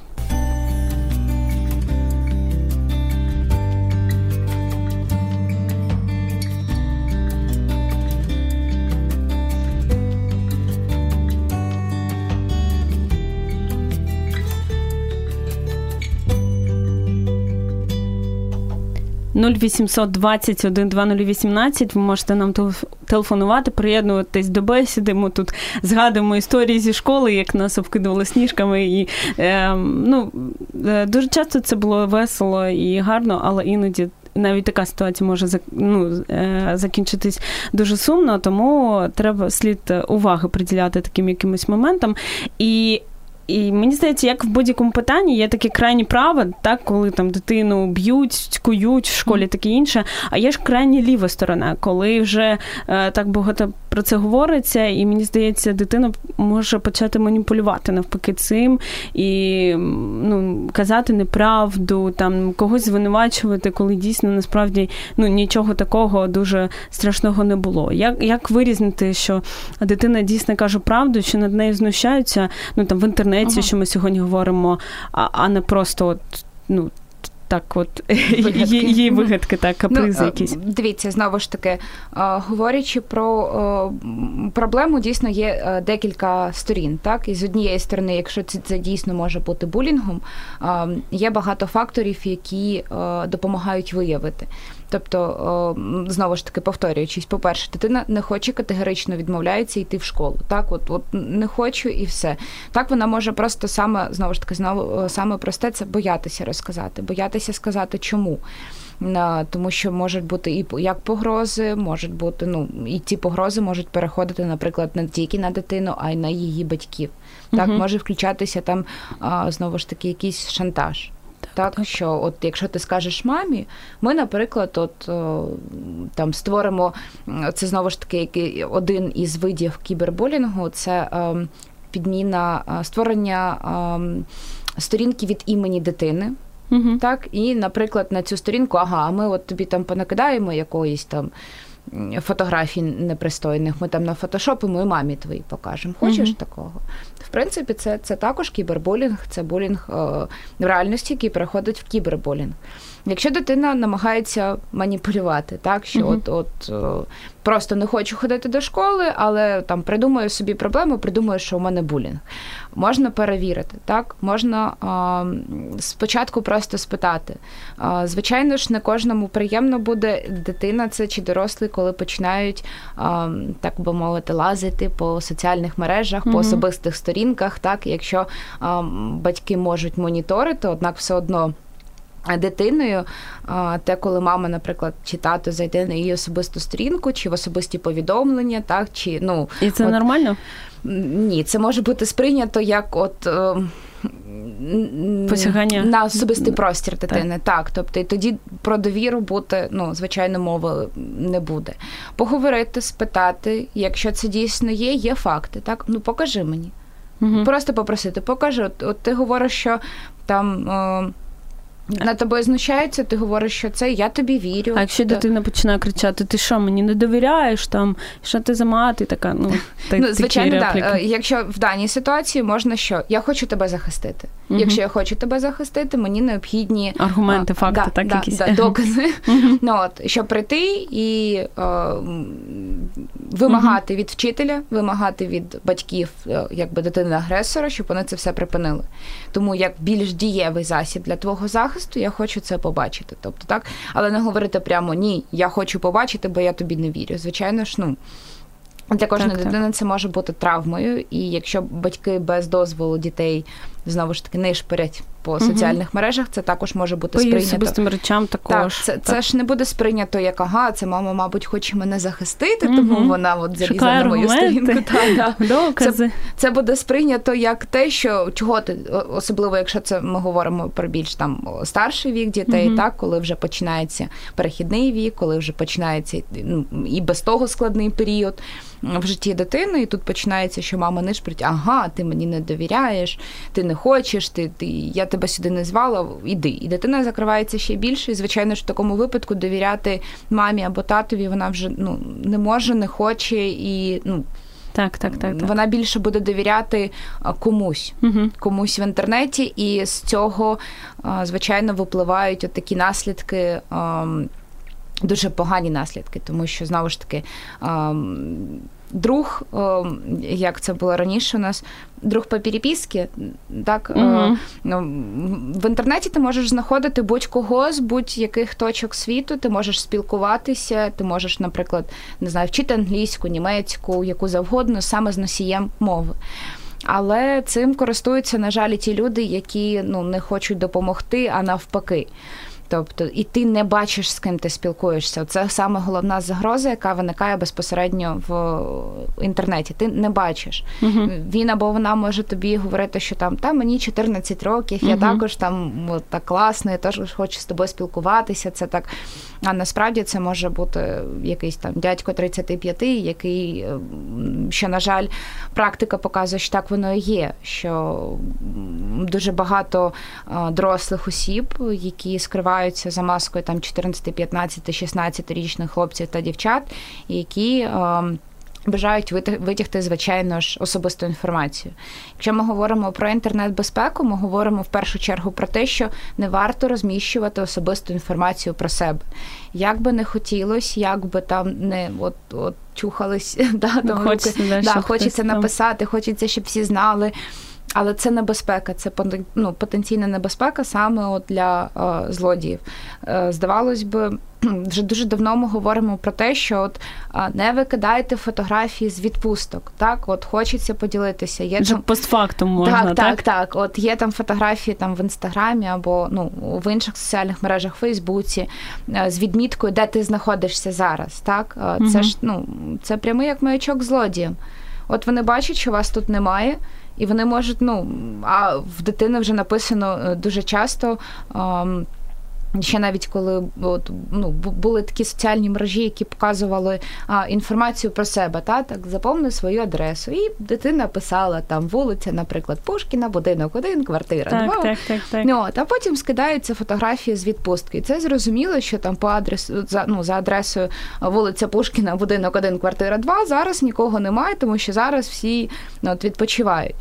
0800 21 2018, Ви можете нам телефонувати, приєднуватись до бесіди. Ми тут згадуємо історії зі школи, як нас обкидували сніжками. І е, ну, е, дуже часто це було весело і гарно, але іноді. Навіть така ситуація може ну, е, закінчитись дуже сумно, тому треба слід уваги приділяти таким якимось моментам. І і мені здається, як в будь-якому питанні є такі крайні права, так, коли там дитину б'ють, кують в школі, таке інше. А є ж крайні ліва сторона, коли вже е, так багато про це говориться, і мені здається, дитина може почати маніпулювати навпаки цим і ну, казати неправду, там когось звинувачувати, коли дійсно насправді ну, нічого такого дуже страшного не було. Як як вирізнити, що дитина дійсно каже правду, що над нею знущаються ну там в інтернеті, ага. що ми сьогодні говоримо, а, а не просто от ну так, от її вигадки, так, капризи ну, якісь. Дивіться, знову ж таки, говорячи про проблему, дійсно є е, декілька сторін. Так, і з однієї сторони, якщо це, це дійсно може бути булінгом, є багато факторів, які е, допомагають виявити. Тобто, знову ж таки, повторюючись, по-перше, дитина не хоче категорично відмовляється йти в школу. Так, от от не хочу і все. Так вона може просто саме знову ж таки знову саме просте це боятися розказати, боятися сказати чому. Тому що можуть бути і як погрози, можуть бути, ну і ці погрози можуть переходити, наприклад, не тільки на дитину, а й на її батьків. Так, uh може включатися там знову ж таки якийсь шантаж. Так, так, що от якщо ти скажеш мамі, ми, наприклад, от там створимо це знову ж таки один із видів кібербулінгу, це ем, підміна створення ем, сторінки від імені дитини. Угу. Так, і, наприклад, на цю сторінку, ага, ми от тобі там понакидаємо якоїсь там фотографій непристойних, ми там на фотошопимо і мамі твої покажемо. Хочеш mm-hmm. такого? В принципі, це це також кібербулінг, це булінг е, в реальності, який переходить в кібербулінг. Якщо дитина намагається маніпулювати, так що mm-hmm. от от е, просто не хочу ходити до школи, але там придумаю собі проблему, придумаю, що у мене булінг. Можна перевірити, так можна а, спочатку просто спитати. А, Звичайно ж, не кожному приємно буде дитина, це чи дорослий, коли починають а, так би мовити, лазити по соціальних мережах, mm-hmm. по особистих сторінках, так якщо батьки можуть моніторити, однак все одно дитиною, те, коли мама, наприклад, чи тато зайде на її особисту сторінку, чи в особисті повідомлення, так чи ну і це от, нормально? Ні, це може бути сприйнято як от. Е, Посягання на особистий простір дитини, так. так. Тобто і тоді про довіру бути, ну, звичайно, мови не буде. Поговорити, спитати, якщо це дійсно є, є факти. Так, ну покажи мені. Угу. Просто попросити, покажи. От, от ти говориш, що там. О, на тобою знущаються, ти говориш, що це я тобі вірю. А якщо то... дитина починає кричати, ти що мені не довіряєш там, що ти за мати? Така ну так, ну звичайно, так. Да. Якщо в даній ситуації можна що я хочу тебе захистити. Угу. Якщо я хочу тебе захистити, мені необхідні аргументи, а, факти, да, так да, якісь да, докази. Ну от щоб прийти і е, вимагати від вчителя, вимагати від батьків, е, якби дитини агресора, щоб вони це все припинили. Тому як більш дієвий засіб для твого захисту, я хочу це побачити. Тобто так, але не говорити прямо ні, я хочу побачити, бо я тобі не вірю. Звичайно ж, ну. Для кожної так, дитини так. це може бути травмою, і якщо батьки без дозволу дітей знову ж таки не шпирять по соціальних мережах, це також може бути по сприйнято. особистим речам також. Так, це так. це ж не буде сприйнято як ага, це мама, мабуть, хоче мене захистити, тому вона от залізла на мою сторінку. Та, да. Це, це буде сприйнято як те, що чого ти, особливо, якщо це ми говоримо про більш там старший вік дітей, так, коли вже починається перехідний вік, коли вже починається ну, і без того складний період в житті дитини, і тут починається, що мама не шприть, ага, ти мені не довіряєш, ти не хочеш, ти, ти я тебе сюди не звала, іди. І дитина закривається ще більше. І, звичайно ж, в такому випадку довіряти мамі або татові вона вже ну, не може, не хоче і ну. Так, так, так, так. Вона більше буде довіряти комусь, угу. комусь в інтернеті, і з цього, звичайно, випливають от такі наслідки. Дуже погані наслідки, тому що знову ж таки друг, як це було раніше, у нас друг по переписці, так угу. в інтернеті ти можеш знаходити будь-кого з будь-яких точок світу. Ти можеш спілкуватися, ти можеш, наприклад, не знаю, вчити англійську, німецьку, яку завгодно, саме з носієм мови. Але цим користуються, на жаль, ті люди, які ну не хочуть допомогти, а навпаки. Тобто, і ти не бачиш, з ким ти спілкуєшся. Це саме головна загроза, яка виникає безпосередньо в інтернеті. Ти не бачиш. uh Він або вона може тобі говорити, що там та мені 14 років, я також там от, так класно, я теж хочу з тобою спілкуватися. Це так. А насправді це може бути якийсь там дядько 35, який, що, на жаль, практика показує, що так воно і є. Що дуже багато дорослих осіб, які скривають ховаються за маскою там 14, 15, 16 річних хлопців та дівчат, які е, Бажають витягти, звичайно ж, особисту інформацію. Якщо ми говоримо про інтернет-безпеку, ми говоримо в першу чергу про те, що не варто розміщувати особисту інформацію про себе. Як би не хотілося, як би там не от от чухались, да, там хочеться, руки, да, хочеться написати, хочеться, щоб всі знали. Але це небезпека, це ну, потенційна небезпека саме от для е, злодіїв. Е, здавалось би, вже дуже давно ми говоримо про те, що от е, не викидайте фотографії з відпусток. Так, от хочеться поділитися. Є там... постфактум можна, так, так, так. От є там фотографії там в інстаграмі або ну в інших соціальних мережах, Фейсбуці, е, з відміткою, де ти знаходишся зараз. Так, угу. це ж ну це прямий як маячок злодіям. От вони бачать, що вас тут немає. І вони можуть, ну а в дитини вже написано е, дуже часто. Ще навіть коли от, ну, були такі соціальні мережі, які показували а, інформацію про себе, та так заповни свою адресу. І дитина писала там вулиця, наприклад, Пушкіна, будинок один, квартира. Так, два. так, так, так. Ну, от, а потім скидаються фотографії з відпустки. І це зрозуміло, що там по адресу за ну за адресою вулиця Пушкіна, будинок один, квартира два. Зараз нікого немає, тому що зараз всі ну, от, відпочивають.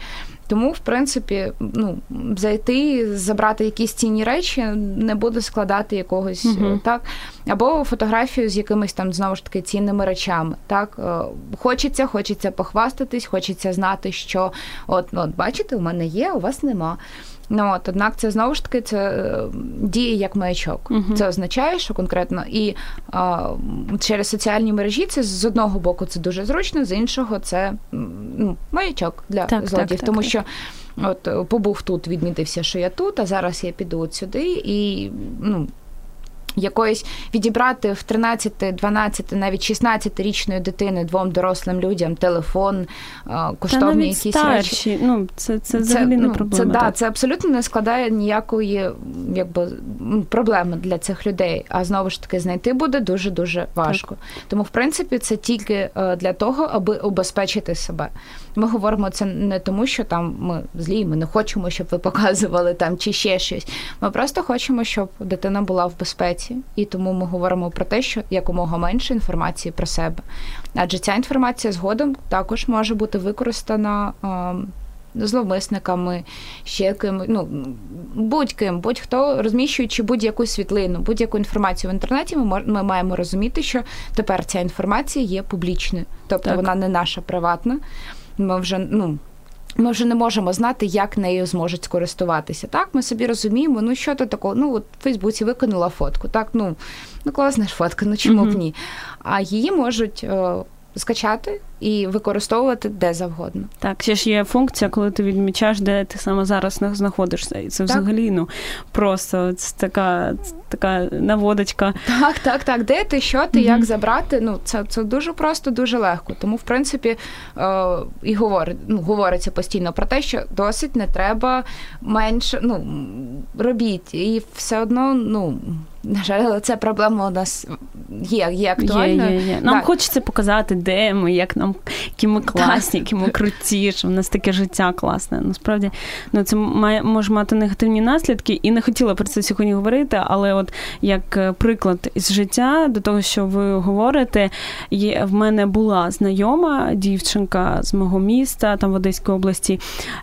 Тому, в принципі, ну зайти, забрати якісь цінні речі, не буде складати якогось угу. так, або фотографію з якимись там знову ж таки цінними речами. Так е, хочеться, хочеться похвастатись, хочеться знати, що от, от бачите, у мене є, у вас нема. Ну от однак це знову ж таки це е, діє як маячок. uh Це означає, що конкретно і а, через соціальні мережі це з одного боку це дуже зручно, з іншого це ну, маячок для так, злодіїв, так, тому так, що. От е, побув тут, відмітився, що я тут, а зараз я піду от сюди, і ну якоїсь відібрати в 13, 12, навіть 16-річної дитини двом дорослим людям телефон, коштовні Та якісь старші. речі. Ну, це це взагалі це, не проблема. Це, да, це абсолютно не складає ніякої якби, проблеми для цих людей. А знову ж таки, знайти буде дуже дуже важко. Так. Тому, в принципі, це тільки е, для того, аби убезпечити себе. Ми говоримо це не тому, що там ми злі, ми не хочемо, щоб ви показували там чи ще щось. Ми просто хочемо, щоб дитина була в безпеці, і тому ми говоримо про те, що якомога менше інформації про себе. Адже ця інформація згодом також може бути використана. Зловмисниками, ще ким, ну будь-ким, будь-хто розміщуючи будь-яку світлину, будь-яку інформацію в інтернеті, ми ми маємо розуміти, що тепер ця інформація є публічною, тобто так. вона не наша приватна. Ми вже ну ми вже не можемо знати, як нею зможуть скористуватися. Так, ми собі розуміємо, ну що то такого, ну от в Фейсбуці виконала фотку. Так, ну ну класна ж фотка, ну чому б ні? А її можуть о, скачати і використовувати де завгодно. Так, ще ж є функція, коли ти відмічаєш, де ти саме зараз знаходишся. І це так. взагалі ну просто це така така наводочка. Так, так, так. Де ти, що ти, mm-hmm. як забрати? Ну, це це дуже просто, дуже легко. Тому, в принципі, е, і говорить, ну, говориться постійно про те, що досить не треба менше, ну, робіть. І все одно, ну. На жаль, це проблема у нас є є актуальною. Є, є, є. Нам так. хочеться показати, де ми, як нам які ми класні, які ми круті, що в нас таке життя класне. Насправді ну це має може мати негативні наслідки, і не хотіла про це сьогодні говорити, але от як е, приклад із життя до того, що ви говорите, є в мене була знайома дівчинка з мого міста, там в Одеській області,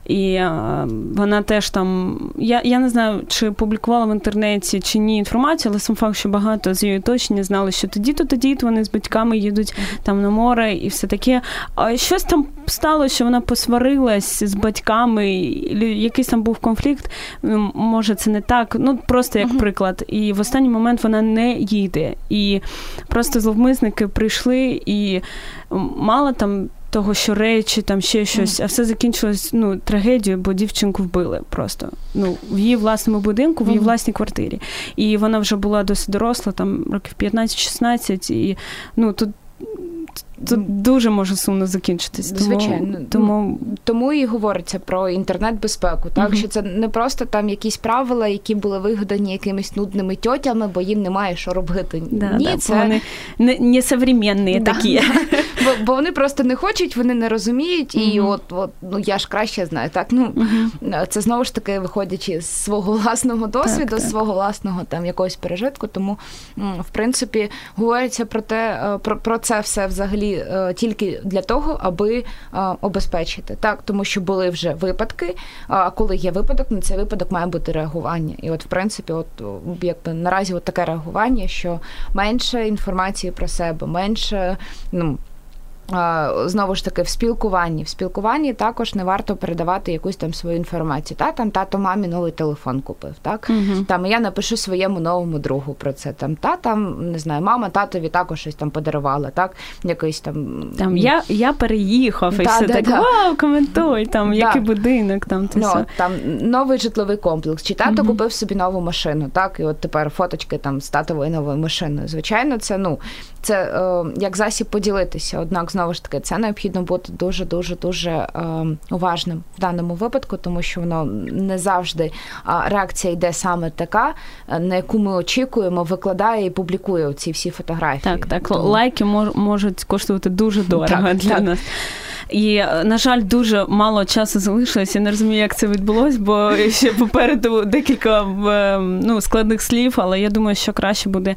і е, вона теж там. Я я не знаю, чи публікувала в інтернеті чи ні інформацію, але сам факт, що багато з її оточення знали, що тоді-то тоді вони з батьками їдуть там на море і все таке. А щось там стало, що вона посварилась з батьками, якийсь там був конфлікт. Може, це не так. Ну просто як приклад. І в останній момент вона не їде. І просто зловмисники прийшли і мало там. Того, що речі, там ще щось, а все закінчилось ну, трагедією, бо дівчинку вбили просто ну, в її власному будинку, в її власній квартирі. І вона вже була досить доросла, там років 15-16, і ну тут Тут дуже може сумно закінчитись. Тому, Звичайно, тому тому і говориться про інтернет-безпеку, так угу. що це не просто там якісь правила, які були вигадані якимись нудними тьотями, бо їм немає що робити. Да, Ні, да, це вони не, не современні да. такі. Бо, вони просто не хочуть, вони не розуміють, і угу. от, от ну я ж краще знаю. Так ну угу. це знову ж таки виходячи з свого власного досвіду, так, з свого власного там якогось пережитку. Тому в принципі говориться про те, е, про, про це все взагалі. Е, тільки для того, аби обезпечити так, тому що були вже випадки. А коли є випадок, на цей випадок має бути реагування. І от, в принципі, от якби наразі от таке реагування, що менше інформації про себе, менше ну. Знову ж таки, в спілкуванні. В спілкуванні також не варто передавати якусь там свою інформацію. Та там тато мамі новий телефон купив. Так uh там я напишу своєму новому другу про це. Там та там не знаю, мама татові також щось там подарувала. Так, якийсь там там я я переїхав і все да, так. Да. Вау, коментуй там, який будинок. Там ти ну, там новий житловий комплекс. Чи тато uh купив собі нову машину? Так, і от тепер фоточки там з татовою новою машиною. Звичайно, це ну це е, як засіб поділитися. Однак знову ж таки це необхідно бути дуже дуже дуже е, уважним в даному випадку, тому що воно не завжди реакція йде саме така, е, на яку ми очікуємо, викладає і публікує ці всі фотографії. Так, так Тому... лайки можуть коштувати дуже дорого так, для так. нас. І, на жаль, дуже мало часу залишилось. Я не розумію, як це відбулось, бо ще попереду декілька ем, ну, складних слів, але я думаю, що краще буде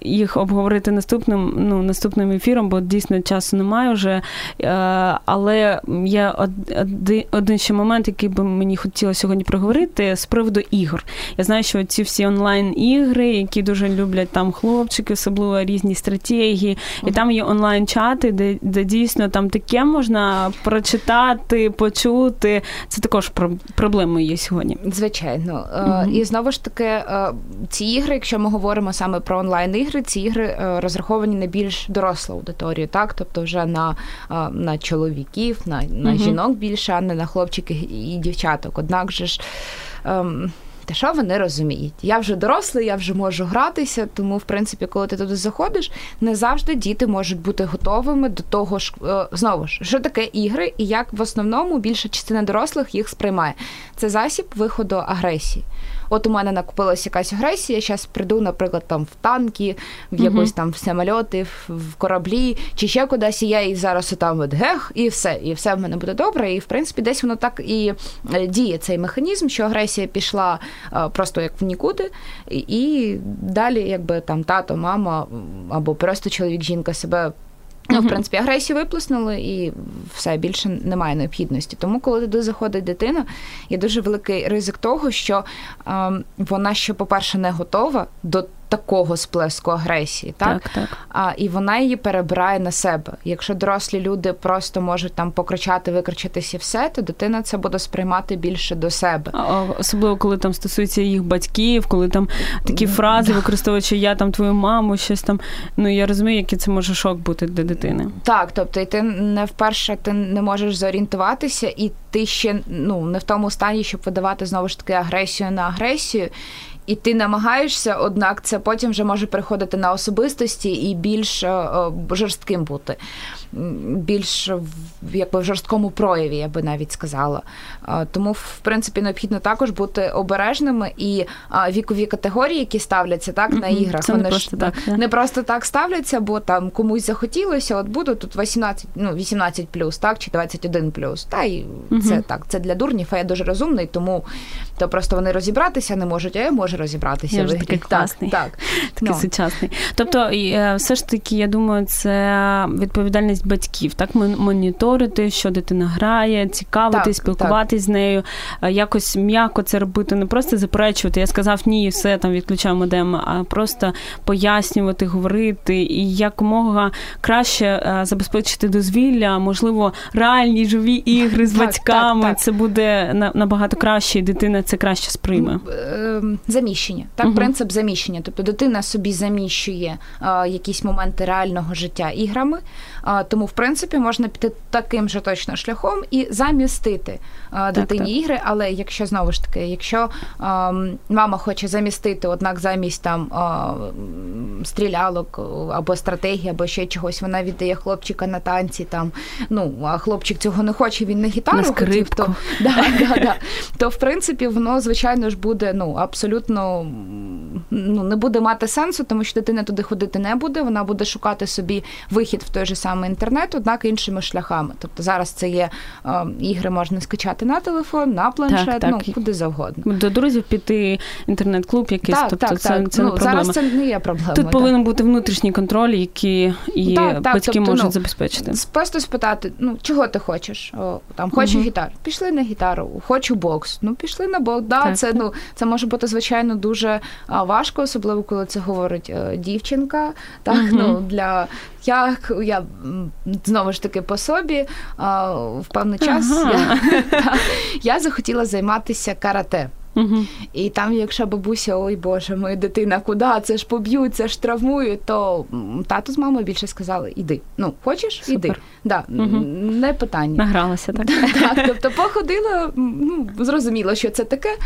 їх обговорити наступним ну, наступним ефіром, бо дійсно часу немає вже. Е, але є один ще момент, який би мені хотілося сьогодні проговорити з приводу ігор. Я знаю, що ці всі онлайн-ігри, які дуже люблять там хлопчики, особливо різні стратегії, і там є онлайн-чати, де, де дійсно там таке можна можна прочитати, почути. Це також проблемою є сьогодні. Звичайно. mm І знову ж таки, е, ці ігри, якщо ми говоримо саме про онлайн-ігри, ці ігри е, розраховані на більш дорослу аудиторію, так? Тобто вже на на чоловіків, на на mm жінок більше, а не на хлопчиків і дівчаток. Однак же ж. Ем, Та що вони розуміють? Я вже дорослий, я вже можу гратися, тому, в принципі, коли ти туди заходиш, не завжди діти можуть бути готовими до того ж, е, знову ж, що таке ігри, і як в основному більша частина дорослих їх сприймає. Це засіб виходу агресії. От у мене накопилася якась агресія, я зараз прийду, наприклад, там в танки, в якось там в самольоти, в кораблі, чи ще кудись, і я і зараз отам от гех, і все, і все в мене буде добре. І в принципі, десь воно так і е, діє цей механізм, що агресія пішла е, просто як в нікуди, і далі, якби там тато, мама або просто чоловік, жінка себе. Ну, в принципі, агресію виплеснули, і все більше немає необхідності. Тому, коли туди заходить дитина, є дуже великий ризик того, що ем, вона ще, по-перше, не готова до такого сплеску агресії, так? Так, так. А, І вона її перебирає на себе. Якщо дорослі люди просто можуть там покричати, викричатися і все, то дитина це буде сприймати більше до себе. А, особливо, коли там стосується їх батьків, коли там такі фрази використовують, що я там твою маму, щось там. Ну я розумію, який це може шок бути для дитини. Так, тобто, і ти не вперше ти не можеш зорієнтуватися, і ти ще ну не в тому стані, щоб видавати знову ж таки агресію на агресію і ти намагаєшся, однак це потім вже може переходити на особистості і більш е, е, жорстким бути більш в якби в жорсткому прояві, я би навіть сказала. Тому, в принципі, необхідно також бути обережними і вікові категорії, які ставляться так на іграх, Це вони не просто ж так, не просто так ставляться, бо там комусь захотілося, от буду тут 18, ну 18 плюс, так чи 21 плюс. Та й це так, це для дурнів, а я дуже розумний, тому то просто вони розібратися не можуть, а я можу розібратися. Я ж такий класний, так, так. такий no. сучасний. Тобто, е, все ж таки, я думаю, це відповідальність відповідальність батьків, так моніторити, що дитина грає, цікавитись, спілкуватись так. з нею, якось м'яко це робити, не просто заперечувати. Я сказав ні, все там відключаємо демо, а просто пояснювати, говорити і якомога краще забезпечити дозвілля, можливо, реальні живі ігри з так, батьками. Так, це буде набагато краще, і дитина це краще сприйме. Ем, заміщення, так, угу. принцип заміщення. Тобто дитина собі заміщує якісь моменти реального життя іграми. Тому, в принципі, можна піти таким же точно шляхом і замістити так, дитині так. ігри. Але якщо знову ж таки, якщо а, мама хоче замістити, однак замість там а, стрілялок або стратегії, або ще чогось, вона віддає хлопчика на танці, там ну а хлопчик цього не хоче, він не гітару на хотів, то да, да, да, то в принципі воно звичайно ж буде ну абсолютно ну не буде мати сенсу, тому що дитина туди ходити не буде. Вона буде шукати собі вихід в той же самий інтернет, однак іншими шляхами. Тобто зараз це є е, ігри, можна скачати на телефон, на планшет, так, так. ну куди завгодно. До друзів піти інтернет-клуб, якийсь так, тобто так, це, так. це ну, не проблема. Зараз це не є проблема. Тут повинен бути внутрішній контроль, який і так, батьки тобто, можуть ну, забезпечити. Просто спитати, ну чого ти хочеш? О, там хочу угу. гітару. Пішли на гітару, хочу бокс. Ну пішли на бокс. Да, це ну це може бути звичайно дуже важко, особливо коли це говорить е, дівчинка. Так угу. ну для як я знову ж таки по собі в певний час ага. я, я захотіла займатися карате. Угу. І там, якщо бабуся, ой Боже, моя дитина, куди? Це ж поб'ють, це ж травмують, то тато з мамою більше сказали: іди. Ну, хочеш, Супер. іди. Да, угу. Не питання. Награлася, так? так. Тобто походила, ну, зрозуміло, що це таке.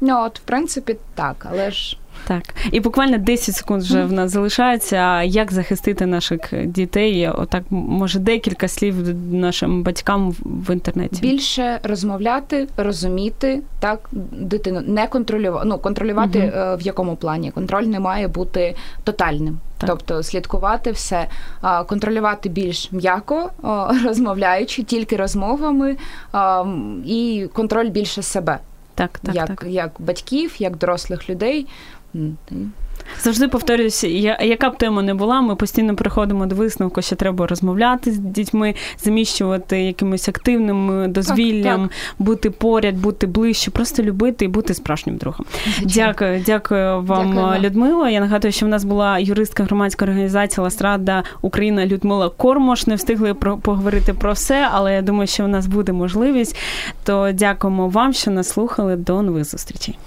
Ну, от, в принципі, так, але ж. Так, і буквально 10 секунд вже в нас залишається. Як захистити наших дітей? Отак, може, декілька слів нашим батькам в інтернеті. Більше розмовляти, розуміти, так, дитину не контролювати. Ну, контролювати угу. в якому плані? Контроль не має бути тотальним. Так. Тобто слідкувати все, контролювати більш м'яко, розмовляючи тільки розмовами, і контроль більше себе. Так, так, як, так. як батьків, як дорослих людей. Завжди повторююся, яка б тема не була, ми постійно приходимо до висновку, що треба розмовляти з дітьми, заміщувати якимось активним дозвіллям, так, так. бути поряд, бути ближче, просто любити і бути справжнім другом. Дякую, дякую вам, дякую. Людмила. Я нагадую, що в нас була юристка громадської організації Ластрада Україна Людмила Кормош. Не встигли про поговорити про все, але я думаю, що в нас буде можливість. То дякуємо вам, що нас слухали. До нових зустрічей.